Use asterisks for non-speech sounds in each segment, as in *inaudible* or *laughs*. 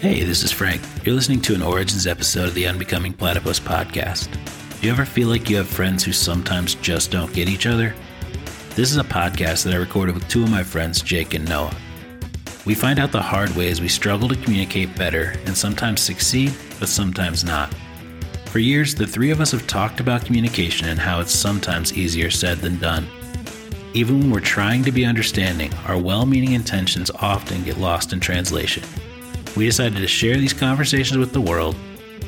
Hey, this is Frank. You're listening to an Origins episode of the Unbecoming Platypus podcast. Do you ever feel like you have friends who sometimes just don't get each other? This is a podcast that I recorded with two of my friends, Jake and Noah. We find out the hard ways we struggle to communicate better and sometimes succeed, but sometimes not. For years, the three of us have talked about communication and how it's sometimes easier said than done. Even when we're trying to be understanding, our well meaning intentions often get lost in translation. We decided to share these conversations with the world.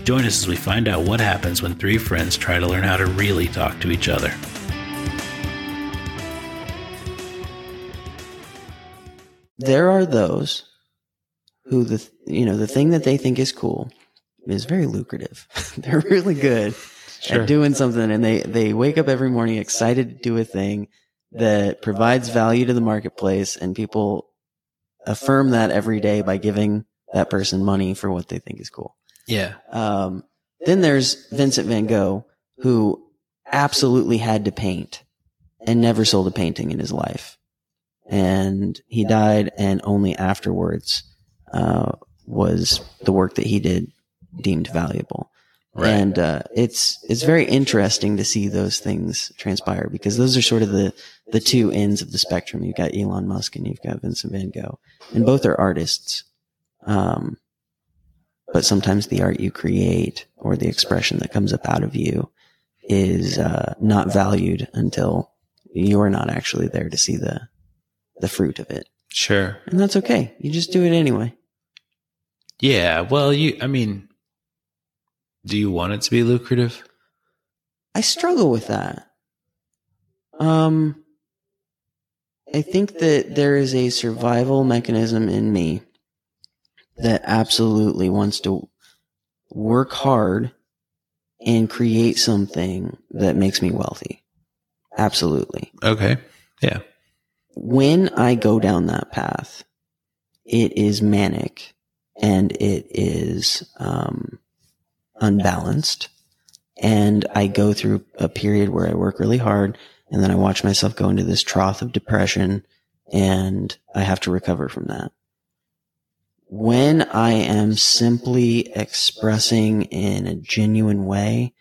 Join us as we find out what happens when three friends try to learn how to really talk to each other. There are those who the you know the thing that they think is cool is very lucrative. *laughs* They're really good Sure. at doing something, and they they wake up every morning excited to do a thing that provides value to the marketplace, and people affirm that every day by giving that person money for what they think is cool. Yeah. Um, then there's Vincent van Gogh, who absolutely had to paint and never sold a painting in his life. And he died, and only afterwards uh, was the work that he did deemed valuable. Right. And uh, it's it's very interesting to see those things transpire because those are sort of the the two ends of the spectrum. You've got Elon Musk and you've got Vincent Van Gogh, and both are artists. Um, but sometimes the art you create or the expression that comes up out of you is uh, not valued until you're not actually there to see the the fruit of it, Sure. and that's okay. You just do it anyway. Yeah. Well, you, I mean, do you want it to be lucrative? I struggle with that. Um, I think that there is a survival mechanism in me that absolutely wants to work hard and create something that makes me wealthy. Absolutely. Okay. Yeah. When I go down that path, it is manic and it is, um, unbalanced. And I go through a period where I work really hard and then I watch myself go into this trough of depression and I have to recover from that. When I am simply expressing in a genuine way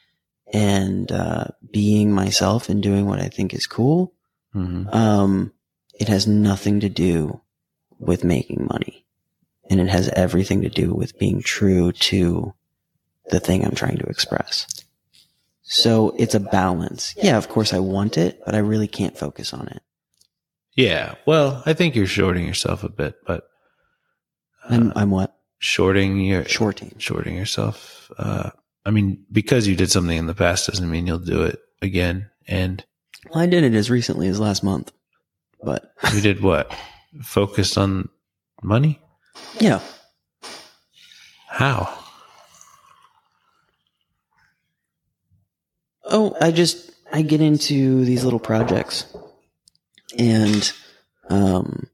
and uh, being myself and doing what I think is cool, hmm um, it has nothing to do with making money. And it has everything to do with being true to the thing I'm trying to express. So it's a balance. Yeah, of course I want it, but I really can't focus on it. Yeah. Well, I think you're shorting yourself a bit, but I'm, I'm what? shorting your Shorting. shorting yourself. Uh, I mean, because you did something in the past doesn't mean you'll do it again. And Well, I did it as recently as last month, but *laughs* you did what? Focused on money? yeah, How? Oh, I just I get into these little projects, and um,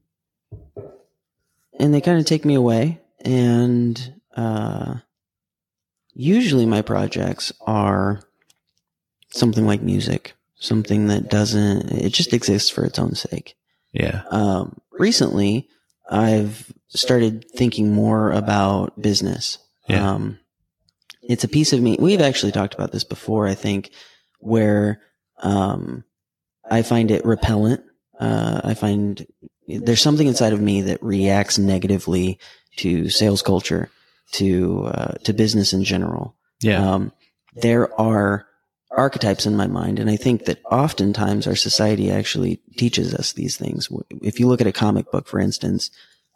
and they kind of take me away. And uh, usually my projects are something like music, something that doesn't it just exists for its own sake. Yeah. Um, recently, I've started thinking more about business. Yeah. Um, it's a piece of me. We've actually talked about this before, I think, where, um, I find it repellent. Uh, I find there's something inside of me that reacts negatively to sales culture, to, uh, to business in general. Yeah. Um, there are archetypes in my mind, and I think that oftentimes our society actually teaches us these things. If you look at a comic book, for instance,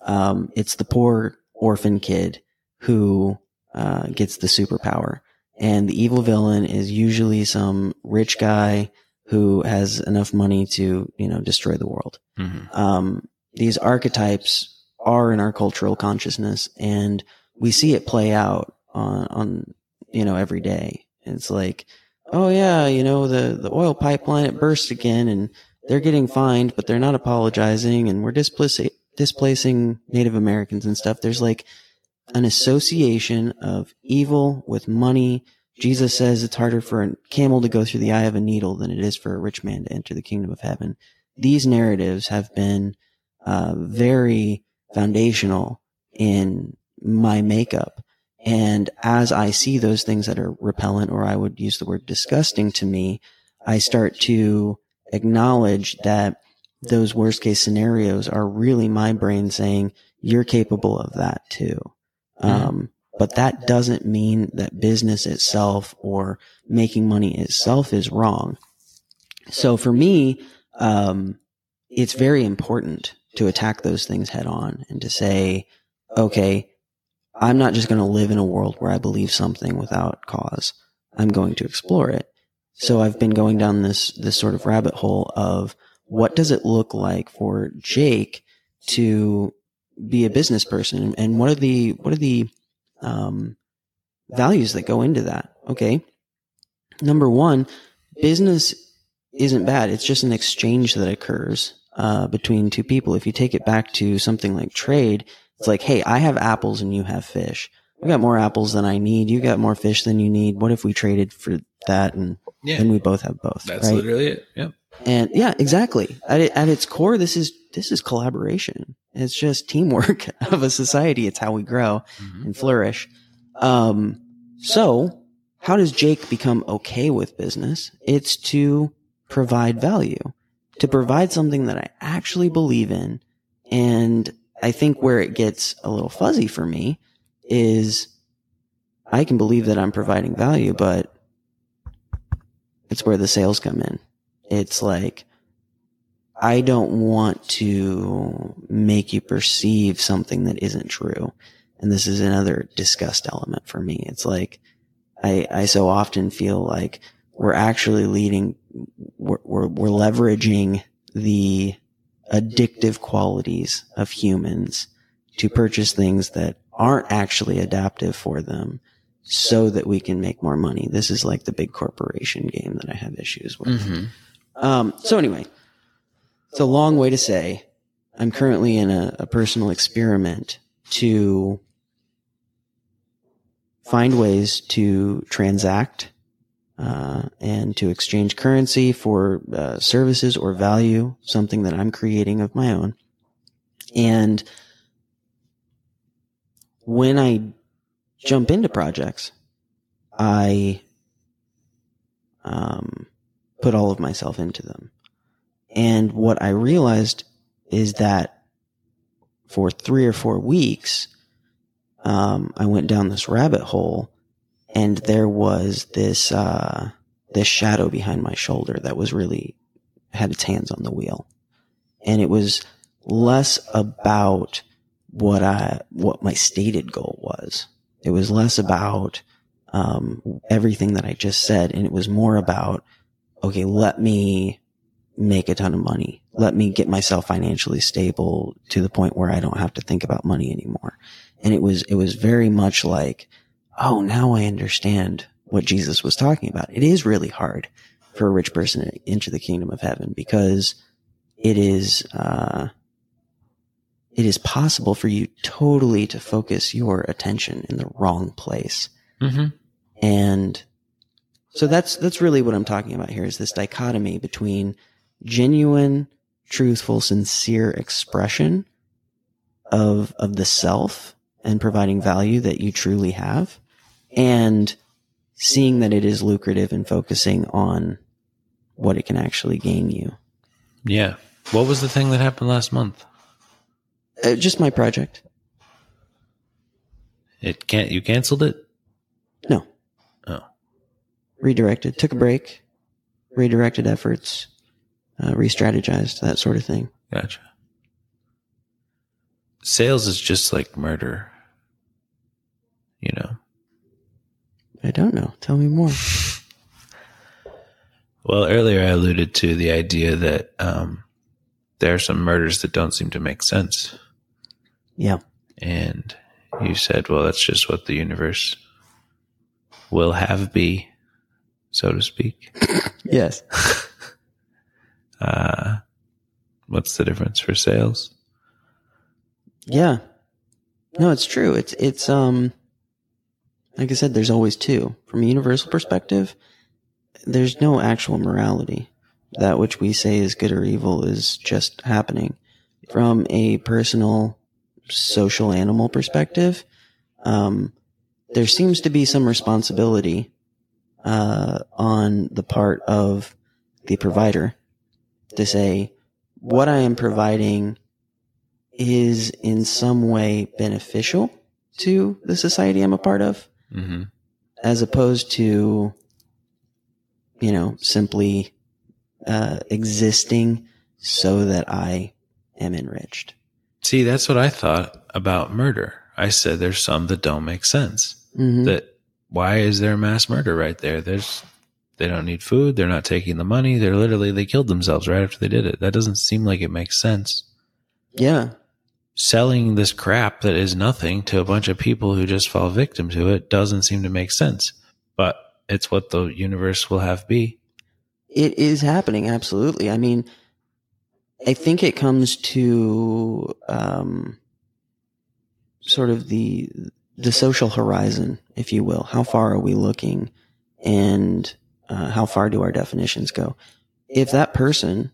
um, it's the poor orphan kid who uh, gets the superpower, and the evil villain is usually some rich guy who has enough money to, you know, destroy the world hmm um, these archetypes are in our cultural consciousness and we see it play out on, on, you know, every day. It's like, oh yeah, you know, the, the oil pipeline, it burst again and they're getting fined, but they're not apologizing and we're displacing, displacing Native Americans and stuff. There's like an association of evil with money. Jesus says it's harder for a camel to go through the eye of a needle than it is for a rich man to enter the kingdom of heaven. These narratives have been uh, very foundational in my makeup. And as I see those things that are repellent, or I would use the word disgusting to me, I start to acknowledge that those worst case scenarios are really my brain saying, you're capable of that too. Mm-hmm. Um, but that doesn't mean that business itself or making money itself is wrong. So for me, um, it's very important to attack those things head on and to say, okay, I'm not just going to live in a world where I believe something without cause. I'm going to explore it. So I've been going down this, this sort of rabbit hole of what does it look like for Jake to be a business person and what are the, what are the, um, values that go into that? Okay. Number one, business isn't bad. It's just an exchange that occurs, uh, between two people. If you take it back to something like trade, it's like, Hey, I have apples and you have fish. I got more apples than I need. You got more fish than you need. What if we traded for that and yeah. then we both have both? That's right? literally it. Yep. And yeah, exactly. At, at its core, this is, this is collaboration. It's just teamwork *laughs* of a society. It's how we grow mm-hmm. and flourish. Um, so how does Jake become okay with business? It's to provide value, to provide something that I actually believe in. And I think where it gets a little fuzzy for me is I can believe that I'm providing value, but it's where the sales come in. It's like, I don't want to make you perceive something that isn't true. And this is another disgust element for me. It's like, I, I so often feel like we're actually leading, we're, we're, we're leveraging the addictive qualities of humans to purchase things that aren't actually adaptive for them so that we can make more money. This is like the big corporation game that I have issues with. Mm-hmm. Um, so anyway, it's a long way to say I'm currently in a, a personal experiment to find ways to transact uh, and to exchange currency for uh, services or value, something that I'm creating of my own. And when I jump into projects, I um, put all of myself into them. And what I realized is that for three or four weeks, um, I went down this rabbit hole and there was this, uh, this shadow behind my shoulder that was really had its hands on the wheel. And it was less about what I, what my stated goal was. It was less about, um, everything that I just said. And it was more about, okay, let me make a ton of money. Let me get myself financially stable to the point where I don't have to think about money anymore. And it was, it was very much like, oh, now I understand what Jesus was talking about. It is really hard for a rich person to enter the kingdom of heaven because it is, uh, it is possible for you totally to focus your attention in the wrong place. Mm-hmm. And so that's, that's really what I'm talking about here is this dichotomy between genuine, truthful, sincere expression of, of the self and providing value that you truly have and seeing that it is lucrative and focusing on what it can actually gain you. Yeah. What was the thing that happened last month? Uh, just my project. It can't, you canceled it? No. Oh. Redirected, took a break, redirected efforts, uh, re-strategized, that sort of thing. Gotcha. Sales is just like murder. You know? I don't know. Tell me more. Well, earlier I alluded to the idea that um, there are some murders that don't seem to make sense. Yeah. And you said, well, that's just what the universe will have be, so to speak. *laughs* yes. *laughs* Uh, what's the difference for sales? Yeah. No, it's true. It's, it's, um, like I said, there's always two. From a universal perspective, there's no actual morality. That which we say is good or evil is just happening. From a personal, social animal perspective, um, there seems to be some responsibility uh, on the part of the provider to say what I am providing is in some way beneficial to the society I'm a part of, hmm as opposed to, you know, simply uh, existing so that I am enriched. See, that's what I thought about murder. I said there's some that don't make sense. Mhm. That why is there mass murder right there? There's they don't need food. They're not taking the money. They're literally they killed themselves right after they did it. That doesn't seem like it makes sense. yeah, Selling this crap that is nothing to a bunch of people who just fall victim to it doesn't seem to make sense. But it's what the universe will have be. It is happening, absolutely. I mean, I think it comes to um, sort of the the social horizon, if you will. How far are we looking, and uh, how far do our definitions go? If that person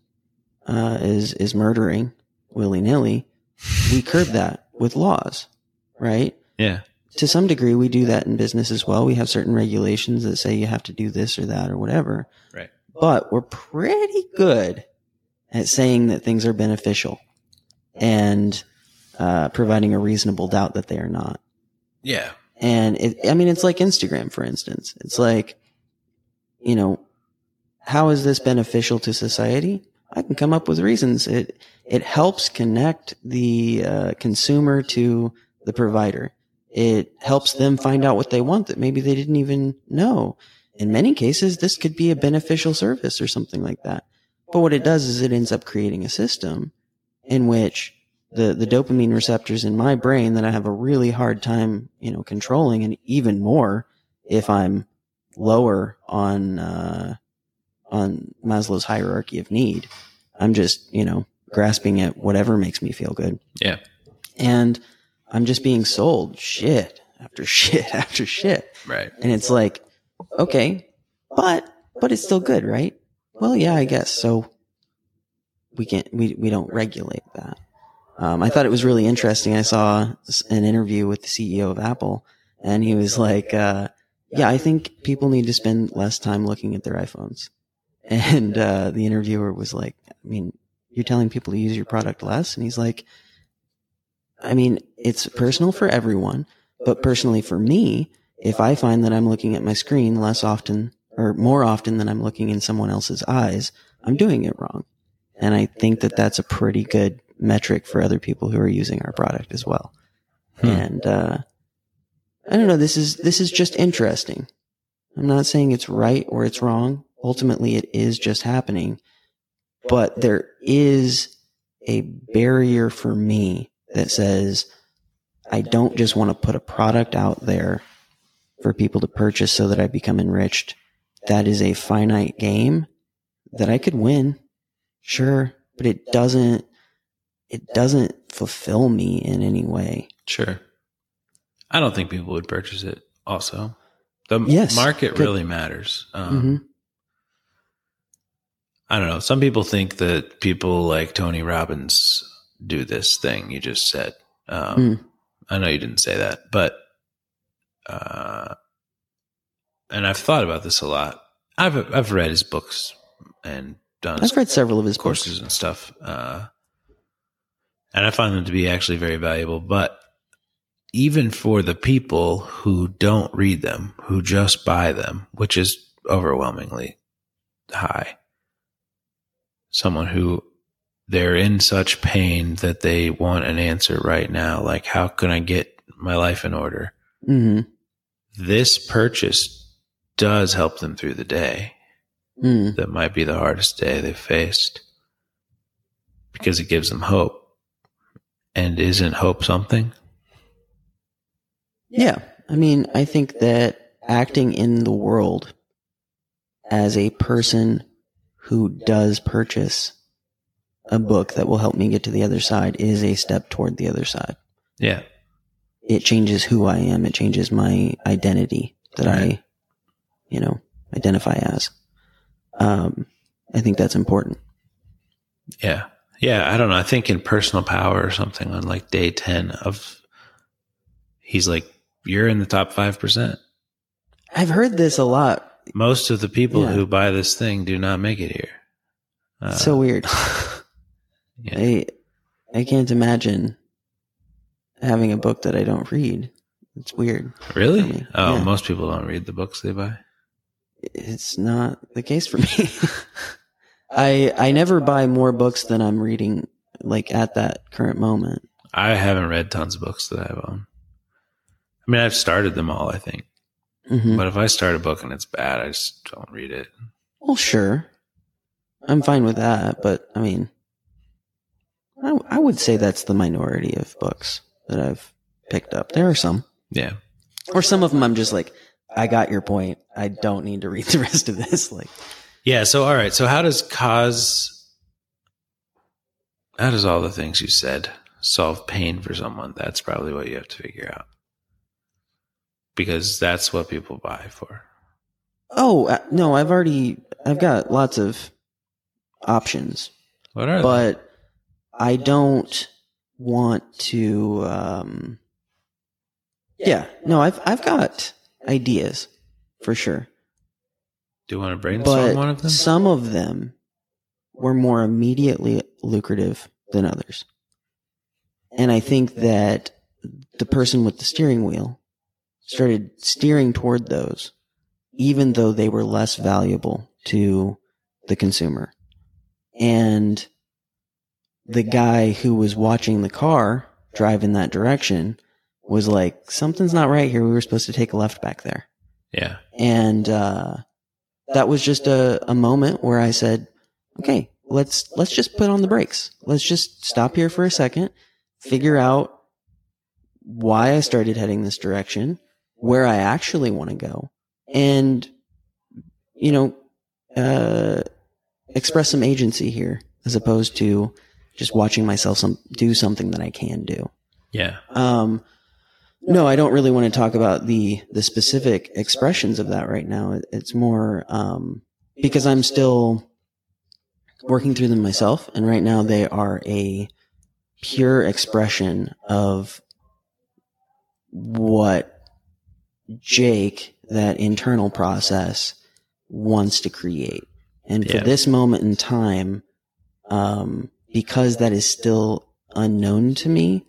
uh, is is murdering willy nilly, we curb that with laws, right? Yeah. to some degree, we do that in business as well. We have certain regulations that say you have to do this or that or whatever. Right. But we're pretty good at saying that things are beneficial and uh, providing a reasonable doubt that they are not. Yeah. And it, I mean, it's like Instagram, for instance. It's like, you know, how is this beneficial to society? I can come up with reasons. It it helps connect the uh, consumer to the provider. It helps them find out what they want that maybe they didn't even know. In many cases, this could be a beneficial service or something like that. But what it does is it ends up creating a system in which the, the dopamine receptors in my brain that I have a really hard time, you know, controlling and even more if I'm lower on, uh, on Maslow's hierarchy of need. I'm just, you know, grasping at whatever makes me feel good. Yeah. And I'm just being sold shit after *laughs* shit after shit. Right. And it's like, okay, but, but it's still good, right? Well, yeah, I guess. So we can't, we, we don't regulate that. Um, I thought it was really interesting. I saw an interview with the CEO of Apple and he was like, uh, yeah, I think people need to spend less time looking at their iPhones. *laughs* And, uh, the interviewer was like, I mean, you're telling people to use your product less? And he's like, I mean, it's personal for everyone, but personally for me, if I find that I'm looking at my screen less often or more often than I'm looking in someone else's eyes, I'm doing it wrong. And I think that that's a pretty good metric for other people who are using our product as well. Hmm. And, uh, I don't know. This is, this is just interesting. I'm not saying it's right or it's wrong. Ultimately, it is just happening, but there is a barrier for me that says, I don't just want to put a product out there for people to purchase so that I become enriched. That is a finite game that I could win. Sure. But it doesn't, it doesn't fulfill me in any way. Sure. I don't think people would purchase it. Also, the Yes, market good. really matters. Um, hmm I don't know. Some people think that people like Tony Robbins do this thing you just said. Um, Mm. I know you didn't say that, but uh, and I've thought about this a lot. I've I've read his books and done I've read several of his courses courses. and stuff, uh, and I find them to be actually very valuable. But even for the people who don't read them, who just buy them, which is overwhelmingly high, someone who they're in such pain that they want an answer right now, like how can I get my life in order? hmm This purchase does help them through the day Mm. that might be the hardest day they've faced because it gives them hope. And isn't hope something? Yeah. I mean, I think that acting in the world as a person who does purchase a book that will help me get to the other side is a step toward the other side. Yeah. It changes who I am. It changes my identity that Right. I, you know, identify as. Um, I think that's important. Yeah. Yeah. I don't know. I think in personal power or something on like day 10 of, he's like you're in the top 5%. I've heard this a lot. Most of the people Yeah. who buy this thing do not make it here. Uh, so weird. *laughs* *laughs* yeah. I I can't imagine having a book that I don't read. It's weird. really? Oh, yeah. most people don't read the books they buy. It's not the case for me. *laughs* I I never buy more books than I'm reading like at that current moment. I haven't read tons of books that I've owned. I mean, I've started them all, I think. Mhm. But if I start a book and it's bad, I just don't read it. Well, sure. I'm fine with that, but I mean, I, I would say that's the minority of books that I've picked up. There are some, Yeah. or some of them I'm just like, I got your point. I don't need to read the *laughs* rest of this. Like, Yeah. So, all right. So, how does cause, how does all the things you said solve pain for someone? That's probably what you have to figure out. Because that's what people buy for. oh uh, no, I've already, I've got lots of options, What are they? but I don't want to. um Yeah, no, I've I've got ideas for sure. Do you want to brainstorm but one of them? some of them were more immediately lucrative than others. And I think that the person with the steering wheel started steering toward those, even though they were less valuable to the consumer. And the guy who was watching the car drive in that direction was like, something's not right here. We were supposed to take a left back there yeah. and uh, that was just a, a moment where I said, "Okay, let's let's just put on the brakes. Let's just stop here for a second, figure out why I started heading this direction, where I actually want to go, and you know, uh, express some agency here as opposed to just watching myself some do something that I can do." Yeah. Um, no, I don't really want to talk about the the specific expressions of that right now. It's more um, because I'm still working through them myself, and right now they are a pure expression of what Jake, that internal process, wants to create. And for Yeah. this moment in time, um, because that is still unknown to me,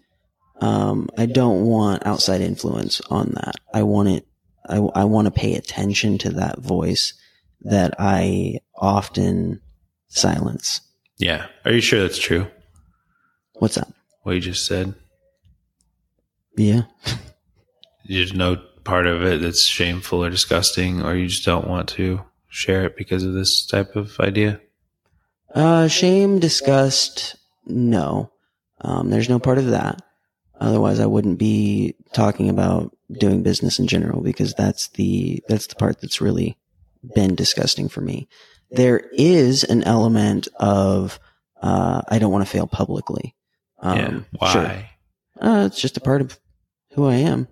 um, I don't want outside influence on that. I want it. I, I want to pay attention to that voice that I often silence. Yeah. Are you sure that's true? What's that? What you just said? Yeah. *laughs* There's no part of it that's shameful or disgusting, or you just don't want to share it because of this type of idea? Uh, shame, disgust. No. Um, there's no part of that. Otherwise, I wouldn't be talking about doing business in general because that's the, that's the part that's really been disgusting for me. There is an element of, uh, I don't want to fail publicly. Um, yeah. Why? sure. Uh, it's just a part of who I am.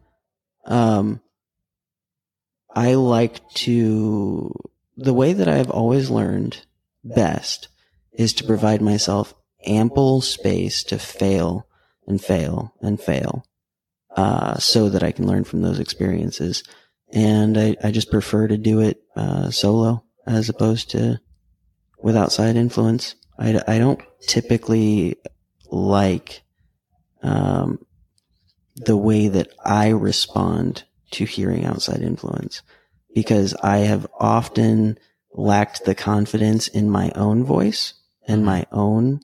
Um, I like to, the way that I've always learned best is to provide myself ample space to fail and fail and fail, uh, so that I can learn from those experiences. And I, I just prefer to do it, uh, solo as opposed to with outside influence. I, I don't typically like, um, the way that I respond to hearing outside influence because I have often lacked the confidence in my own voice and my own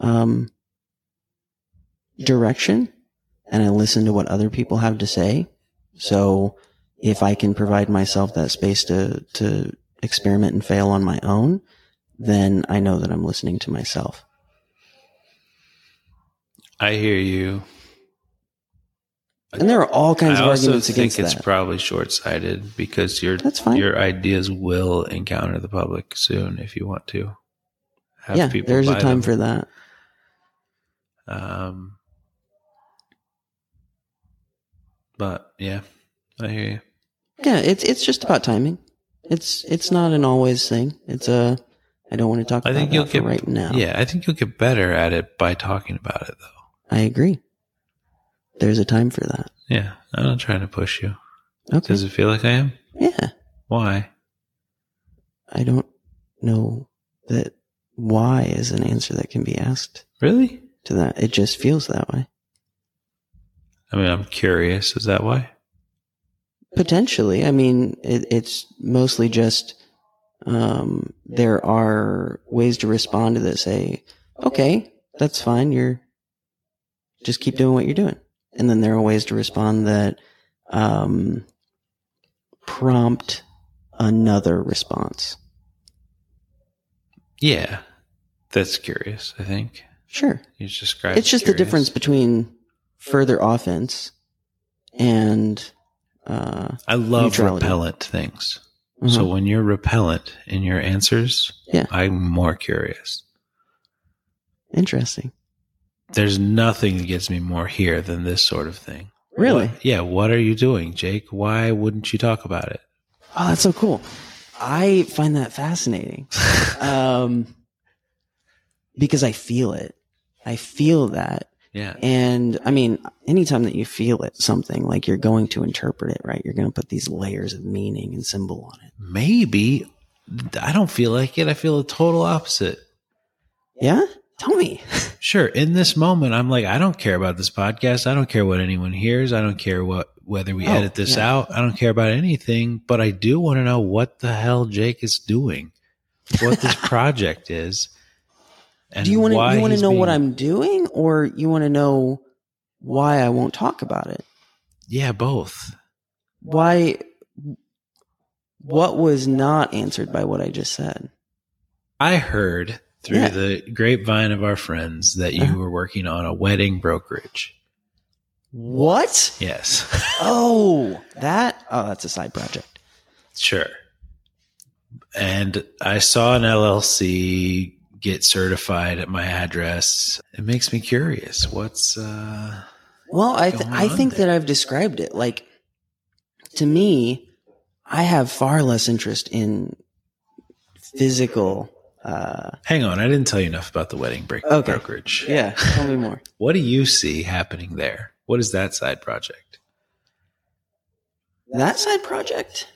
um, direction, and I listen to what other people have to say. So if I can provide myself that space to to experiment and fail on my own, then I know that I'm listening to myself. I hear you. And there are all kinds I of also arguments think it's probably short sighted because your That's fine. your ideas will encounter the public soon if you want to. Have yeah, people there's a time them. for that. Um, but yeah, I hear you. Yeah, it's it's just about timing. It's it's not an always thing. It's a I don't want to talk I about think you'll get right now. Yeah, I think you'll get better at it by talking about it, though. I agree. There's a time for that. Yeah, I'm not trying to push you. Okay. Does it feel like I am? Yeah. Why? I don't know that why is an answer that can be asked Really? to that. It just feels that way. I mean, I'm curious. Is that why? Potentially. I mean, it, it's mostly just, um, there are ways to respond to this. Say, okay, that's fine. You're just keep doing what you're doing. And then there are ways to respond that, um, prompt another response. Yeah, that's curious. I think Sure. you just described. It's just the difference between further offense and, uh, I love neutrality. repellent things. So uh-huh. when you're repellent in your answers, Yeah. I'm more curious. interesting. There's nothing that gets me more here than this sort of thing. Really? What- yeah. What are you doing, Jake? Why wouldn't you talk about it? Oh, that's so cool. I find that fascinating. *laughs* um, because I feel it. I feel that. Yeah. And I mean, anytime that you feel it, something like you're going to interpret it, right? You're going to put these layers of meaning and symbol on it. Maybe I don't feel like it. I feel the total opposite. Yeah? Tell me. Sure. In this moment, I'm like, I don't care about this podcast. I don't care what anyone hears. I don't care what whether we Oh, edit this yeah. out. I don't care about anything. But I do want to know what the hell Jake is doing, what this *laughs* project is. And Do you want to, you want to know what I'm doing or you want to know why I won't talk about it? Yeah, both. Why, what was not answered by what I just said? I heard through Yeah. the grapevine of our friends that you Uh-huh. were working on a wedding brokerage. What? Yes. *laughs* Oh, that, oh, that's a side project. Sure. And I saw an LLC get certified at my address. It makes me curious. What's uh Well, I th- I think there? that I've described it. Like to me, I have far less interest in physical. Uh, hang on, I didn't tell you enough about the wedding break Okay. brokerage. yeah, tell me more. *laughs* What do you see happening there? What is that side project? That side project,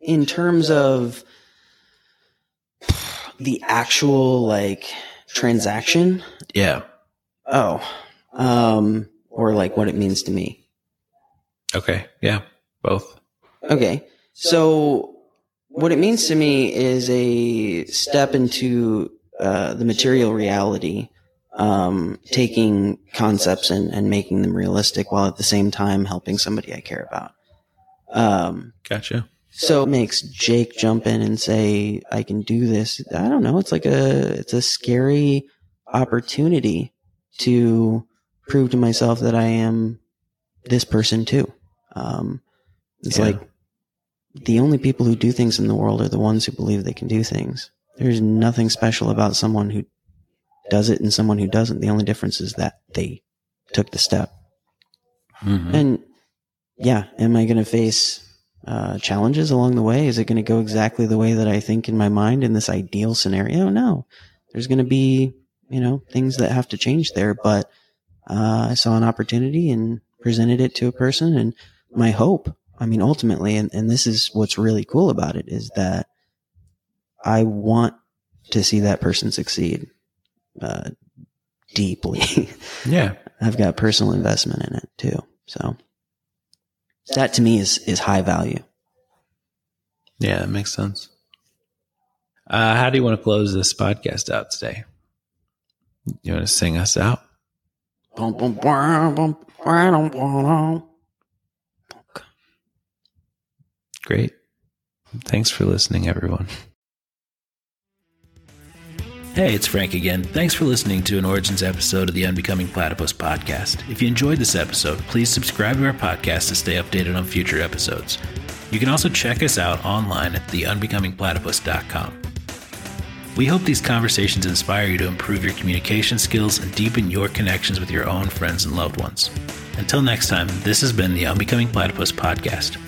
in terms of the actual like transaction, Yeah. oh, um, or like what it means to me. Okay. Yeah. Both. Okay. So what it means to me is a step into uh, the material reality, um, taking concepts and, and making them realistic while at the same time helping somebody I care about. Um, Gotcha. so it makes Jake jump in and say, I can do this. I don't know. It's like a, it's a scary opportunity to prove to myself that I am this person too. Um, it's Yeah. like the only people who do things in the world are the ones who believe they can do things. There's nothing special about someone who does it and someone who doesn't. The only difference is that they took the step. Mhm. And yeah, am I going to face uh, challenges along the way? Is it going to go exactly the way that I think in my mind in this ideal scenario? No. There's going to be, you know, things that have to change there, but uh, I saw an opportunity and presented it to a person. And my hope, I mean, ultimately, and, and this is what's really cool about it, is that I want to see that person succeed uh, deeply. *laughs* Yeah. I've got personal investment in it too. So that to me is, is high value. Yeah, that makes sense. Uh, how do you want to close this podcast out today? You want to sing us out? Great. Thanks for listening, everyone. Hey, it's Frank again. Thanks for listening to an Origins episode of the Unbecoming Platypus podcast. If you enjoyed this episode, please subscribe to our podcast to stay updated on future episodes. You can also check us out online at theunbecomingplatypus.com. We hope these conversations inspire you to improve your communication skills and deepen your connections with your own friends and loved ones. Until next time, this has been the Unbecoming Platypus podcast.